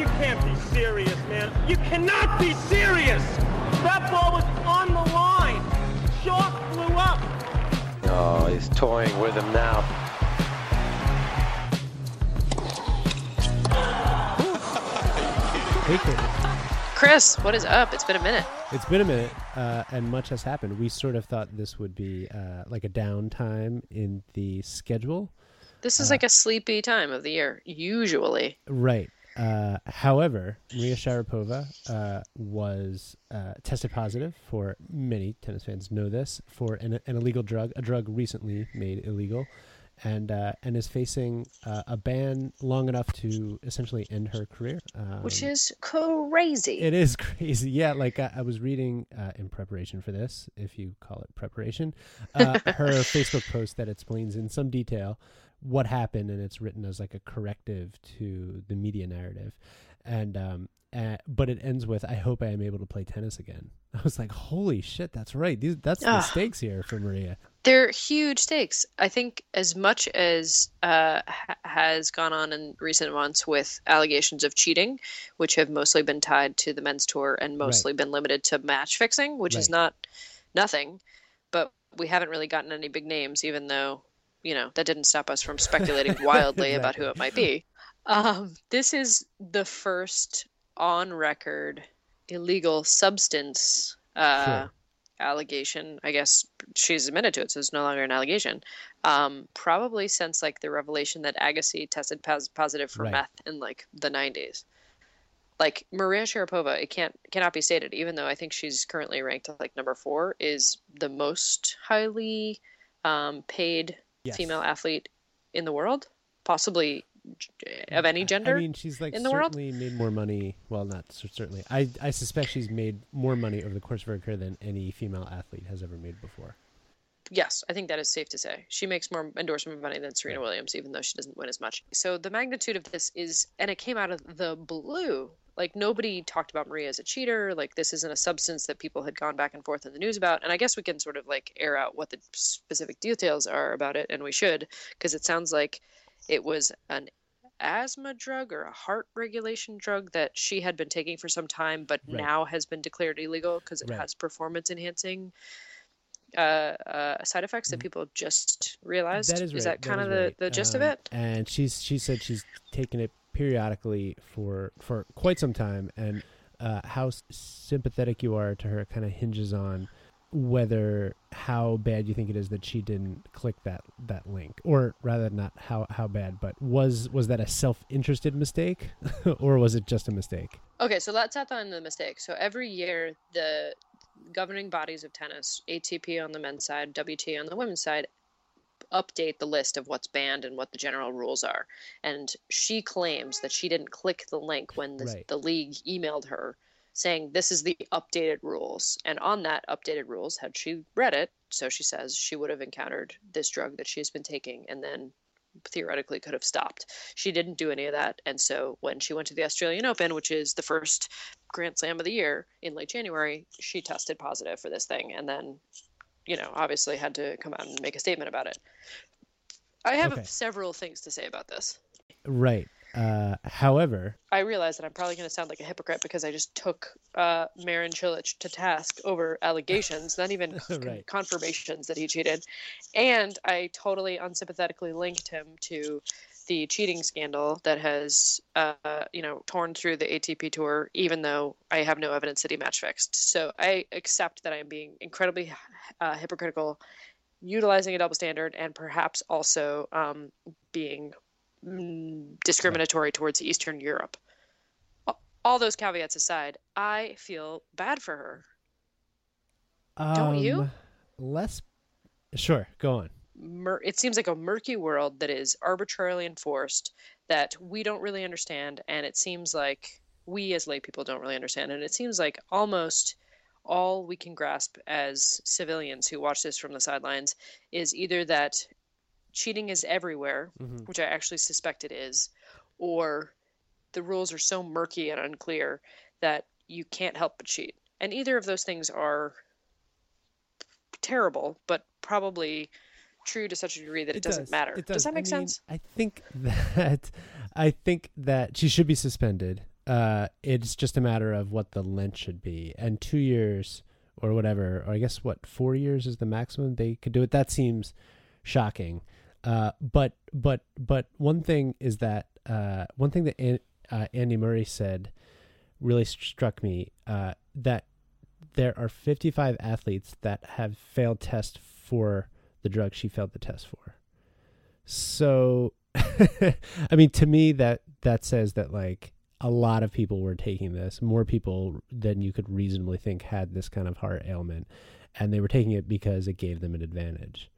You can't be serious, man. You cannot be serious. That ball was on the line. Chalk flew up. Oh, he's toying with him now. Hey, Chris. Chris, what is up? It's been a minute. It's been a minute, uh, and much has happened. We sort of thought this would be uh, like a downtime in the schedule. This is like a sleepy time of the year, usually. Right. Uh, however, Maria Sharapova uh, was uh, tested positive for many tennis fans know this for an, an illegal drug, a drug recently made illegal, and uh, and is facing uh, a ban long enough to essentially end her career. Um, Which is crazy. it is crazy. Yeah, like I, I was reading uh, in preparation for this, if you call it preparation, uh, her Facebook post that explains in some detail what happened, and it's written as like a corrective to the media narrative, and um, uh, but it ends with "I hope I am able to play tennis again." I was like, "Holy shit, that's right. These, that's the stakes here for Maria." They're huge stakes. I think as much as uh, ha- has gone on in recent months with allegations of cheating, which have mostly been tied to the men's tour and mostly been limited to match fixing, which is not nothing, but we haven't really gotten any big names, even though, you know, that didn't stop us from speculating wildly about who it might be. Um, this is the first on record illegal substance uh, Sure. allegation. I guess she's admitted to it, so it's no longer an allegation. Um, probably since like the revelation that Agassi tested pos- positive for Right. meth in like the 90s. Like Maria Sharapova, it can't cannot be stated, even though I think she's currently ranked like number four, is the most highly um, paid Yes. female athlete in the world, possibly mm, of any gender. I mean, she's like in the world? certainly made more money. Well, not certainly. I I suspect she's made more money over the course of her career than any female athlete has ever made before. Yes, I think that is safe to say. She makes more endorsement money than Serena Williams, even though she doesn't win as much. So the magnitude of this is, and it came out of the blue. Like nobody talked about Maria as a cheater. Like this isn't a substance that people had gone back and forth in the news about. And I guess we can sort of like air out what the specific details are about it, and we should, because it sounds like it was an asthma drug or a heart regulation drug that she had been taking for some time, but Right. now has been declared illegal because it Right. has performance enhancing uh, uh, side effects that people just realized. Mm-hmm. That is right. Is that kind is of the, the gist of Um, it? And she's she said she's taken it periodically for for quite some time, and uh, how sympathetic you are to her kind of hinges on whether how bad you think it is that she didn't click that that link, or rather not how how bad, but was was that a self interested mistake, or was it just a mistake? Okay, so let's outline the mistake. So every year, the governing bodies of tennis, ATP on the men's side, WTA on the women's side, update the list of what's banned and what the general rules are. And she claims that she didn't click the link when the, Right. the league emailed her saying this is the updated rules. And on that updated rules, had she read it, so she says she would have encountered this drug that she's been taking and then theoretically could have stopped. She didn't do any of that. And so when she went to the Australian Open, which is the first Grand Slam of the year in late January, she tested positive for this thing and then, you know, obviously had to come out and make a statement about it. I have Okay. several things to say about this. Right. Uh, however, I realize that I'm probably going to sound like a hypocrite because I just took uh, Marin Cilic to task over allegations, not even Right. confirmations that he cheated. And I totally unsympathetically linked him to the cheating scandal that has, uh, you know, torn through the ATP tour, even though I have no evidence that he match fixed. So I accept that I am being incredibly uh, hypocritical, utilizing a double standard, and perhaps also um, being mm, discriminatory towards Eastern Europe. All those caveats aside, I feel bad for her. Don't you? um, Less. Sure. Go on. Mur- it seems like a murky world that is arbitrarily enforced that we don't really understand, and it seems like we as lay people don't really understand, and it seems like almost all we can grasp as civilians who watch this from the sidelines is either that cheating is everywhere, Mhm. which I actually suspect it is, or the rules are so murky and unclear that you can't help but cheat. And either of those things are terrible, but probably true to such a degree that it, doesn't does. matter. It does. that I make mean, sense? I think that I think that she should be suspended. uh, it's just a matter of what the length should be, and two years or whatever, or I guess what four years is the maximum they could do it. That seems shocking. Uh, but but but one thing is that uh, one thing that An- uh, Andy Murray said really struck me uh, that there are 55 athletes that have failed tests for the drug she failed the test for. So, I mean, to me, that that says that like a lot of people were taking this, more people than you could reasonably think had this kind of heart ailment, and they were taking it because it gave them an advantage.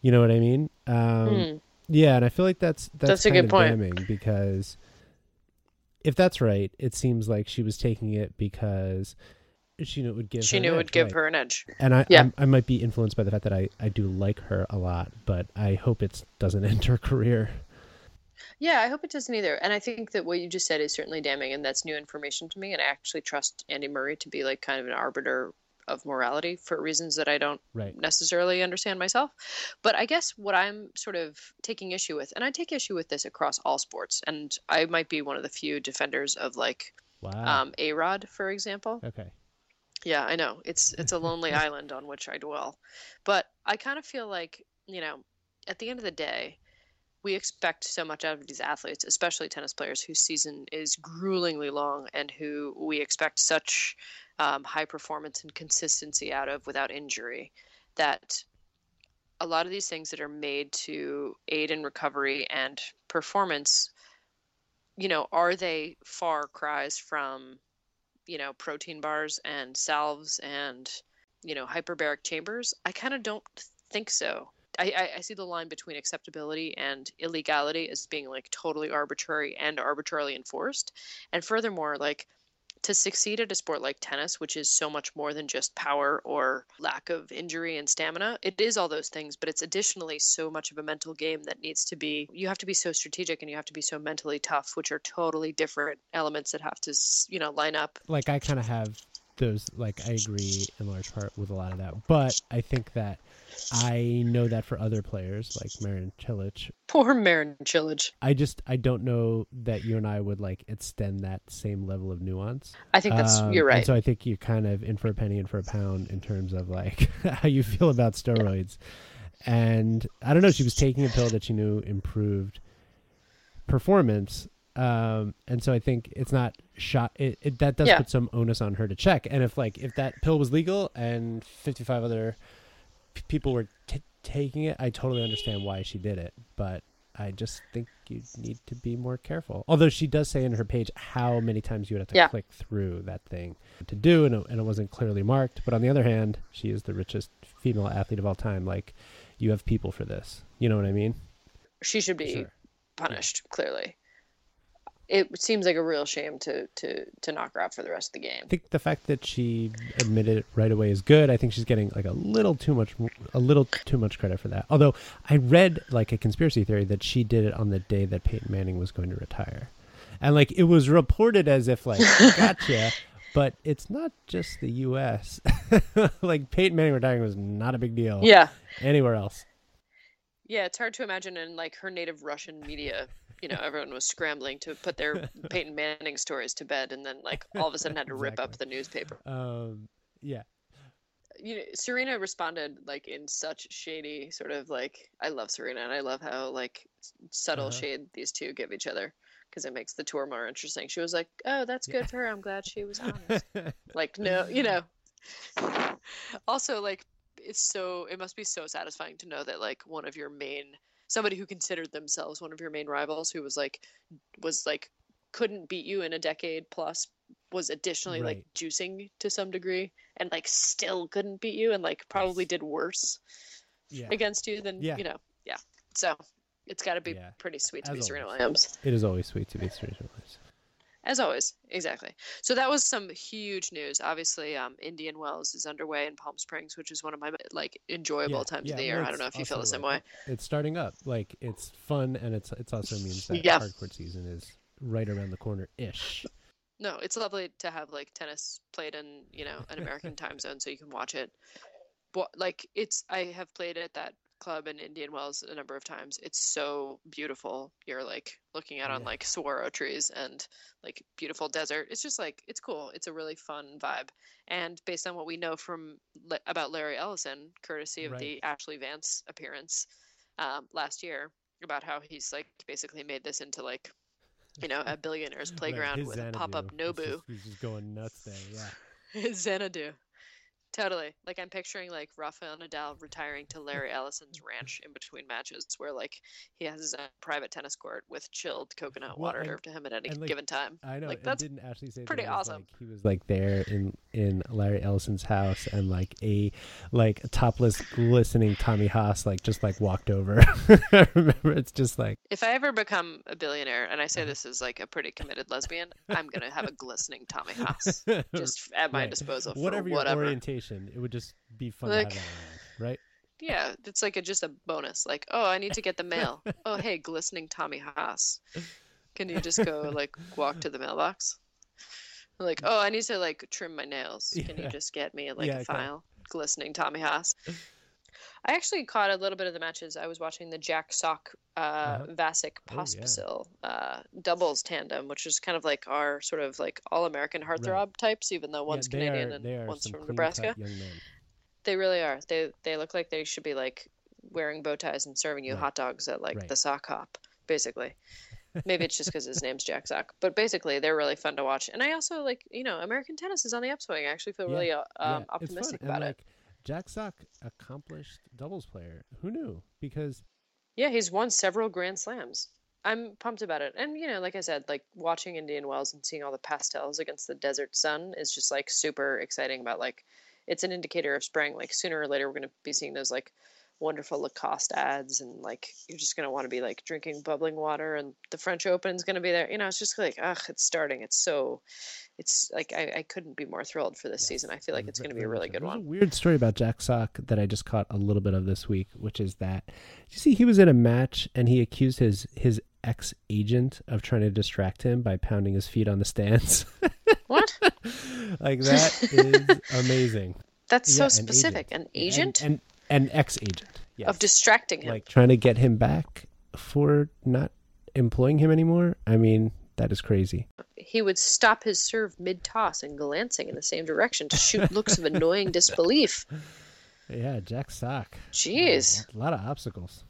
You know what I mean? Um, Mm. Yeah, and I feel like that's that's, That's a kind good of point. damning because if that's right, it seems like she was taking it because she knew it would give She her knew it would edge, give right. her an edge. And I, Yeah. I'm- I might be influenced by the fact that I, I do like her a lot, but I hope it doesn't end her career. Yeah, I hope it doesn't either. And I think that what you just said is certainly damning, and that's new information to me. And I actually trust Andy Murray to be like kind of an arbiter of morality for reasons that I don't Right. necessarily understand myself. But I guess what I'm sort of taking issue with, and I take issue with this across all sports, and I might be one of the few defenders of like Wow. um, A Rod, for example. okay. Yeah, I know. It's it's a lonely island on which I dwell. But I kind of feel like, you know, at the end of the day, we expect so much out of these athletes, especially tennis players whose season is gruelingly long and who we expect such um, high performance and consistency out of without injury, that a lot of these things that are made to aid in recovery and performance, you know, are they far cries from you know, protein bars and salves and, you know, hyperbaric chambers? I kind of don't think so. I, I, see the line between acceptability and illegality as being like totally arbitrary and arbitrarily enforced. And furthermore, like to succeed at a sport like tennis, which is so much more than just power or lack of injury and stamina, it is all those things, but it's additionally so much of a mental game that needs to be, you have to be so strategic and you have to be so mentally tough, which are totally different elements that have to, you know, line up. Like I kind of have those. Like I agree in large part with a lot of that, but I think that I know that for other players like Marin Cilic, Poor Marin Cilic. I just I don't know that you and I would like extend that same level of nuance. I think that's, Um, you're right. so I think you're kind of in for a penny and for a pound in terms of like how you feel about steroids. And I don't know, she was taking a pill that she knew improved performance. Um, and so I think it's not shot. It, it that does Yeah. put some onus on her to check. And if like if that pill was legal and 55 other p- people were t- taking it, I totally understand why she did it. But I just think you need to be more careful. Although she does say in her page how many times you would have to Yeah. click through that thing to do, and it, and it wasn't clearly marked. But on the other hand, she is the richest female athlete of all time. Like, you have people for this. You know what I mean? she should be Sure. punished, clearly. It seems like a real shame to, to, to knock her out for the rest of the game. I think the fact that she admitted it right away is good. I think she's getting like a little too much, a little too much credit for that. Although I read like a conspiracy theory that she did it on the day that Peyton Manning was going to retire, and like it was reported as if like gotcha, but it's not just the U.S. like Peyton Manning retiring was not a big deal. Yeah. anywhere else. Yeah, it's hard to imagine in like her native Russian media, you know, everyone was scrambling to put their Peyton Manning stories to bed and then like all of a sudden had to rip up the newspaper. Um, yeah, You know, Serena responded like in such shady sort of like I love Serena and I love how like subtle Uh-huh. shade these two give each other because it makes the tour more interesting. She was like, "Oh, that's good for her. I'm glad she was honest." like no you know also like it's so it must be so satisfying to know that like one of your main somebody who considered themselves one of your main rivals who was like was like couldn't beat you in a decade plus was additionally like juicing to some degree and like still couldn't beat you and like probably Yes. did worse yeah. against you than Yeah. you know yeah so it's got to be Yeah. pretty sweet to As be Serena. Williams It is always sweet to be Serena Williams. As always, exactly. So that was some huge news. Obviously, um, Indian Wells is underway in Palm Springs, which is one of my like enjoyable Yeah, times yeah, of the year. I don't know if you feel the same like, way. It's starting up. Like it's fun, and it's it's also means that Yeah. hardcourt season is right around the corner ish. No, it's lovely to have like tennis played in you know an American time zone so you can watch it. But like it's I have played at that club in Indian Wells a number of times. It's so beautiful. You're like looking out on like saguaro trees and like beautiful desert. It's just like it's cool. It's a really fun vibe. And based on what we know from about Larry Ellison, courtesy of Right. the Ashley Vance appearance um, last year, about how he's like basically made this into like you know a billionaire's playground with a pop-up Xanadu. He's Nobu. just- He's just going nuts there. Yeah. Xanadu. Totally. Like I'm picturing like Rafael Nadal retiring to Larry Ellison's ranch in between matches where like he has his own private tennis court with chilled coconut Well, water and- served to him at any like, given time. I know. Like, that's didn't Ashley say pretty awesome. Like, he was like there in in Larry Ellison's house, and like a like topless, glistening Tommy Haas like just like walked over. I remember it's just like If I ever become a billionaire and I Uh-huh. say this is like a pretty committed lesbian, I'm going to have a glistening Tommy Haas just at my Right. disposal for whatever whatever. orientation, it would just be fun Like- to have that around, right? Yeah, it's like a, just a bonus. Like, oh, I need to get the mail. oh, hey, glistening Tommy Haas. Can you just go like walk to the mailbox? Like, oh, I need to like trim my nails. Can Yeah. you just get me like Yeah, a file? Glistening Tommy Haas. I actually caught a little bit of the matches. I was watching the Jack Sock uh, Uh-huh. Vasek Oh, yeah. Pospisil uh, doubles tandem, which is kind of like our sort of like all American heartthrob types, even though one's yeah, Canadian are, and one's from Nebraska. They really are. They they look like they should be like wearing bow ties and serving you Right. hot dogs at like Right. the sock hop, basically. Maybe it's just because his name's Jack Sock, but basically they're really fun to watch. And I also like you know American tennis is on the upswing. I actually feel Yeah. really uh, um, optimistic And, about it. like, Jack Sock, accomplished doubles player. Who knew? Because Yeah, he's won several Grand Slams. I'm pumped about it. And you know, like I said, like watching Indian Wells and seeing all the pastels against the desert sun is just like super exciting about like it's an indicator of spring. Like sooner or later we're going to be seeing those like wonderful Lacoste ads and like you're just going to want to be like drinking bubbling water and the French Open's going to be there. You know, it's just like ugh, it's starting. It's so it's like I, I couldn't be more thrilled for this season. I feel like it's going to be a really good one. A weird story about Jack Sock that I just caught a little bit of this week, which is that you see he was in a match and he accused his his ex agent of trying to distract him by pounding his feet on the stands. What? like that is amazing. That's Yeah, so an specific. An agent and, and, an ex agent. Yes. of distracting him. like trying to get him back for not employing him anymore. I mean, that is crazy. he would stop his serve mid toss and glancing in the same direction to shoot looks of annoying disbelief. Yeah, Jack Sock. Jeez. A lot of obstacles.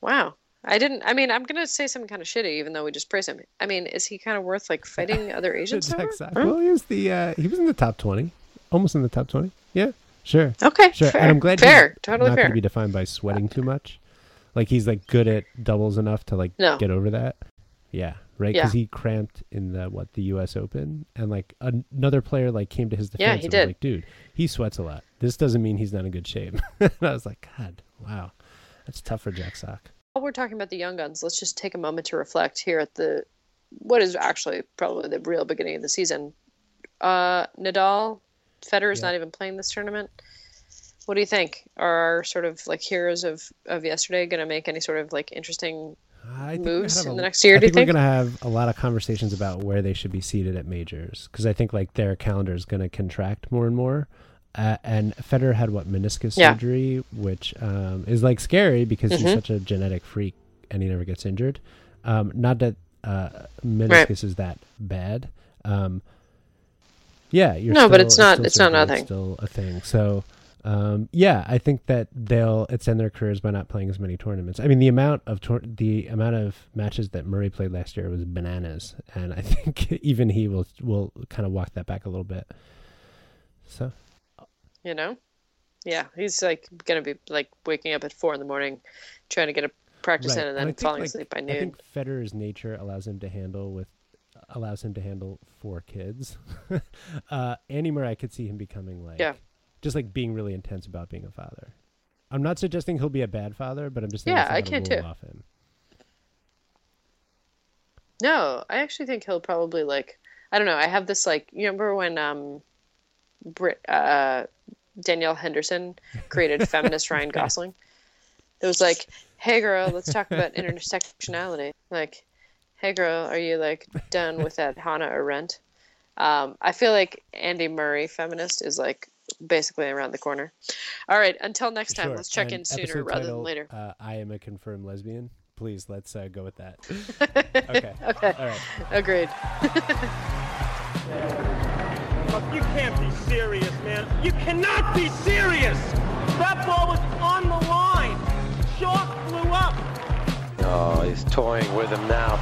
Wow. I didn't I mean I'm gonna say something kind of shitty even though we just praise him. I mean, is he kind of worth like fighting other agents? Jack Sock. Huh? Well, he was the uh, he was in the top twenty, almost in the top twenty. Yeah, sure, Okay, sure. fair. and I'm glad fair, he's totally not fair. going to be defined by sweating too much. Like he's like good at doubles enough to like No. get over that. Yeah, right. Yeah. Because he cramped in the what the U.S. Open, and like an- another player like came to his defense. Yeah, he and did. Was like, dude, he sweats a lot. This doesn't mean he's not in good shape. and I was like, God, wow, that's tough for Jack Sock. While we're talking about the young guns, let's just take a moment to reflect here at the what is actually probably the real beginning of the season. Uh, Nadal, Federer's Yeah. not even playing this tournament. What do you think? Are our sort of like heroes of, of yesterday going to make any sort of like interesting I think we're gonna moves in a- the next year, I do you think, think? we're gonna have a lot of conversations about where they should be seated at majors because I think like their calendar is gonna contract more and more. Uh, and Federer had what meniscus Yeah. surgery, which um, is like scary because he's Mhm. such a genetic freak and he never gets injured. Um, not that uh, meniscus is that bad. Um, yeah, you're No, but it's not- still it's not nothing. Still a thing. So um, yeah, I think that they'll extend their careers by not playing as many tournaments. I mean, the amount of tour- the amount of matches that Murray played last year was bananas, and I think even he will will kind of walk that back a little bit. So you know yeah he's like gonna be like waking up at four in the morning trying to get a practice Right, in and and then think, falling like, asleep by noon. I think Federer's nature allows him to handle with allows him to handle four kids. uh, Andy I could see him becoming like Yeah. just like being really intense about being a father. I'm not suggesting he'll be a bad father, but I'm just saying Yeah, I can too. off him. no i actually think he'll probably like i don't know i have this like you remember when um Brit, uh danielle henderson created feminist ryan gosling it was like hey girl let's talk about intersectionality like hey girl are you like done with that hannah arendt um, i feel like andy murray feminist is like basically around the corner. All right, until next time, Sure. let's check And in sooner episode rather title, than later. Uh, I am a confirmed lesbian. Please, let's uh, go with that. okay. okay, All right. agreed. You can't be serious, man. You cannot be serious! That ball was on the line! Chalk flew up! Oh, he's toying with him now.